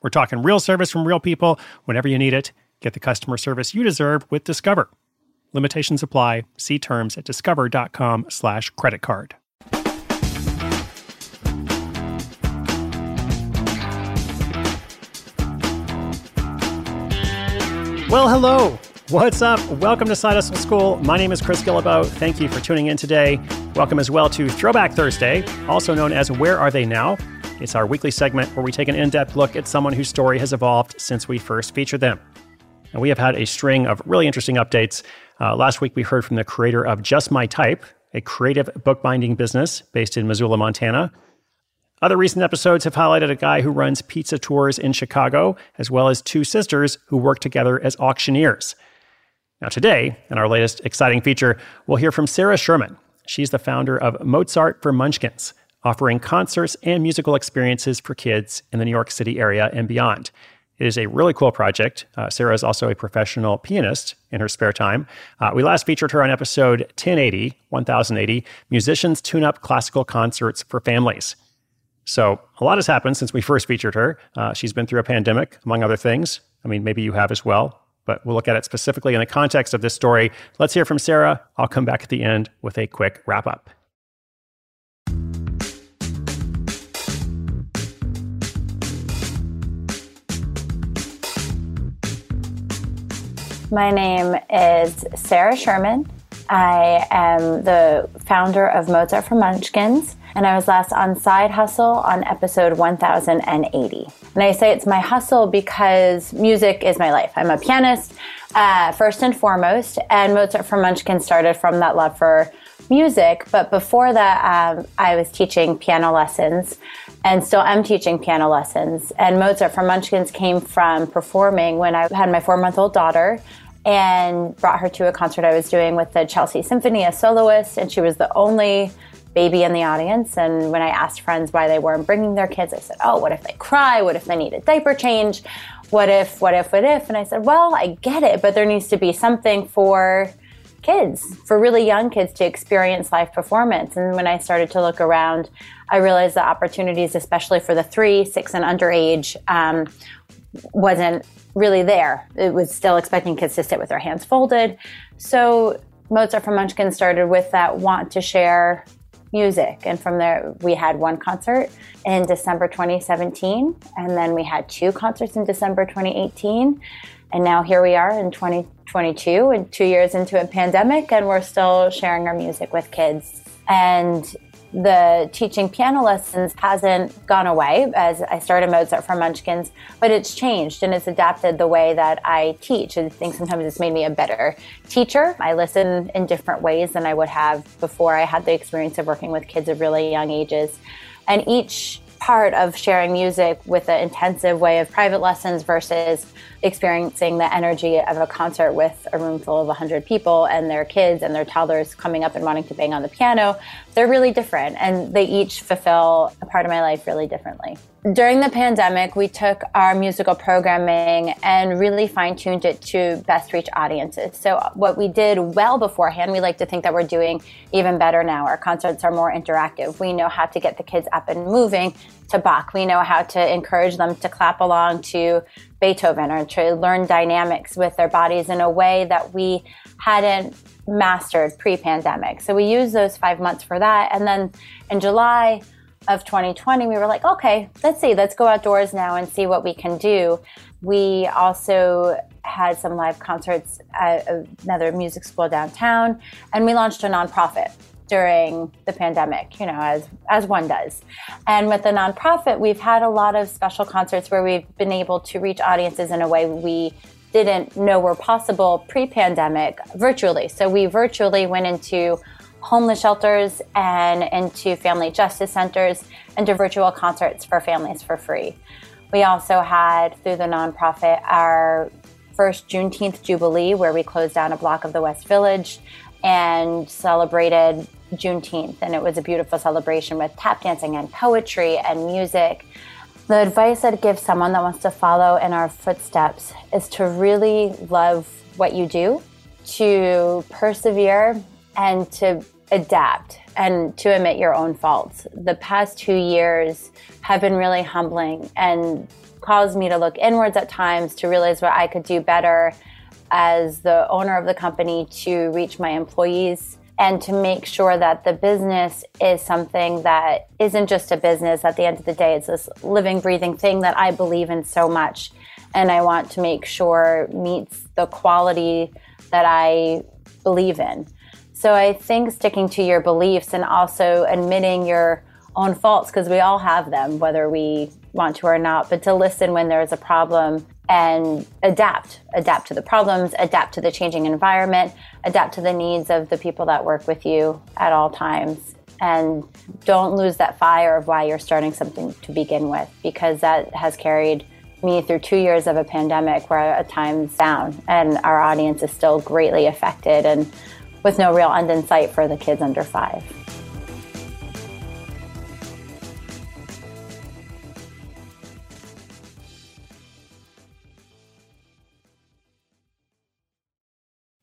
We're talking real service from real people whenever you need it. Get the customer service you deserve with Discover. Limitations apply. See terms at discover.com slash credit card. Well, hello. What's up? Welcome to Side Hustle School. My name is Chris Guillebeau. Thank you for tuning in today. Welcome as well to Throwback Thursday, also known as Where Are They Now? It's our weekly segment where we take an in depth look at someone whose story has evolved since we first featured them. And we have had a string of really interesting updates. Uh, last week, we heard from the creator of Just My Type, a creative bookbinding business based in Missoula, Montana. Other recent episodes have highlighted a guy who runs pizza tours in Chicago, as well as two sisters who work together as auctioneers. Now, today, in our latest exciting feature, we'll hear from Sarah Sherman. She's the founder of Mozart for Munchkins, offering concerts and musical experiences for kids in the New York City area and beyond. It is a really cool project. Uh, Sarah is also a professional pianist in her spare time. Uh, we last featured her on episode 1080, 1080, Musicians Tune Up Classical Concerts for Families. So, a lot has happened since we first featured her. Uh, she's been through a pandemic, among other things. I mean, maybe you have as well, but we'll look at it specifically in the context of this story. Let's hear from Sarah. I'll come back at the end with a quick wrap up. My name is Sarah Sherman. I am the founder of Mozart for Munchkins, and I was last on Side Hustle on episode 1080. And I say it's my hustle because music is my life. I'm a pianist, uh, first and foremost, and Mozart for Munchkins started from that love for music. But before that, um, I was teaching piano lessons and still am teaching piano lessons. And Mozart for Munchkins came from performing when I had my four month old daughter and brought her to a concert I was doing with the Chelsea Symphony as soloist. And she was the only baby in the audience. And when I asked friends why they weren't bringing their kids, I said, Oh, what if they cry? What if they need a diaper change? What if, what if, what if? And I said, Well, I get it, but there needs to be something for kids, for really young kids to experience live performance. And when I started to look around, I realized the opportunities, especially for the three, six, and underage, um, wasn't really there. It was still expecting kids to sit with their hands folded. So Mozart for Munchkin started with that want to share music. And from there, we had one concert in December 2017, and then we had two concerts in December 2018. And now here we are in 2022 and two years into a pandemic, and we're still sharing our music with kids. And the teaching piano lessons hasn't gone away as I started Mozart for Munchkins, but it's changed and it's adapted the way that I teach. I think sometimes it's made me a better teacher. I listen in different ways than I would have before I had the experience of working with kids of really young ages. And each part of sharing music with an intensive way of private lessons versus experiencing the energy of a concert with a room full of 100 people and their kids and their toddlers coming up and wanting to bang on the piano, they're really different and they each fulfill a part of my life really differently. During the pandemic, we took our musical programming and really fine tuned it to best reach audiences. So, what we did well beforehand, we like to think that we're doing even better now. Our concerts are more interactive. We know how to get the kids up and moving to Bach. We know how to encourage them to clap along to Beethoven or to learn dynamics with their bodies in a way that we hadn't mastered pre pandemic. So we used those five months for that. And then in July of 2020, we were like, okay, let's see, let's go outdoors now and see what we can do. We also had some live concerts at another music school downtown, and we launched a nonprofit during the pandemic, you know, as as one does. And with the nonprofit, we've had a lot of special concerts where we've been able to reach audiences in a way we didn't know were possible pre-pandemic virtually. So we virtually went into homeless shelters and into family justice centers and to virtual concerts for families for free. We also had through the nonprofit our first Juneteenth Jubilee where we closed down a block of the West Village and celebrated Juneteenth. And it was a beautiful celebration with tap dancing and poetry and music. The advice I'd give someone that wants to follow in our footsteps is to really love what you do, to persevere, and to adapt and to admit your own faults. The past two years have been really humbling and caused me to look inwards at times to realize what I could do better as the owner of the company to reach my employees and to make sure that the business is something that isn't just a business at the end of the day. It's this living, breathing thing that I believe in so much. And I want to make sure meets the quality that I believe in. So I think sticking to your beliefs and also admitting your own faults, because we all have them, whether we want to or not, but to listen when there's a problem and adapt, adapt to the problems, adapt to the changing environment, adapt to the needs of the people that work with you at all times. And don't lose that fire of why you're starting something to begin with, because that has carried me through two years of a pandemic where at times down and our audience is still greatly affected and with no real end in sight for the kids under five.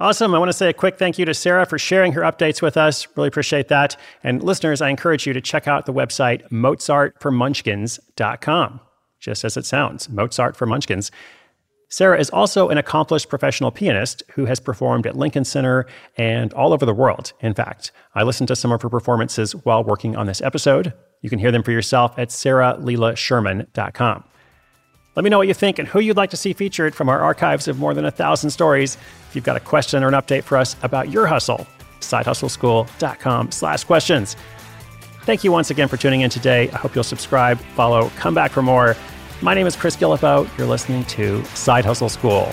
Awesome. I want to say a quick thank you to Sarah for sharing her updates with us. Really appreciate that. And listeners, I encourage you to check out the website mozartformunchkins.com, just as it sounds, Mozart for Munchkins. Sarah is also an accomplished professional pianist who has performed at Lincoln Center and all over the world. In fact, I listened to some of her performances while working on this episode. You can hear them for yourself at sarahlelasherman.com. Let me know what you think and who you'd like to see featured from our archives of more than a thousand stories. If you've got a question or an update for us about your hustle, sidehustleschool.com slash questions. Thank you once again for tuning in today. I hope you'll subscribe, follow, come back for more. My name is Chris Guillebeau. You're listening to Side Hustle School.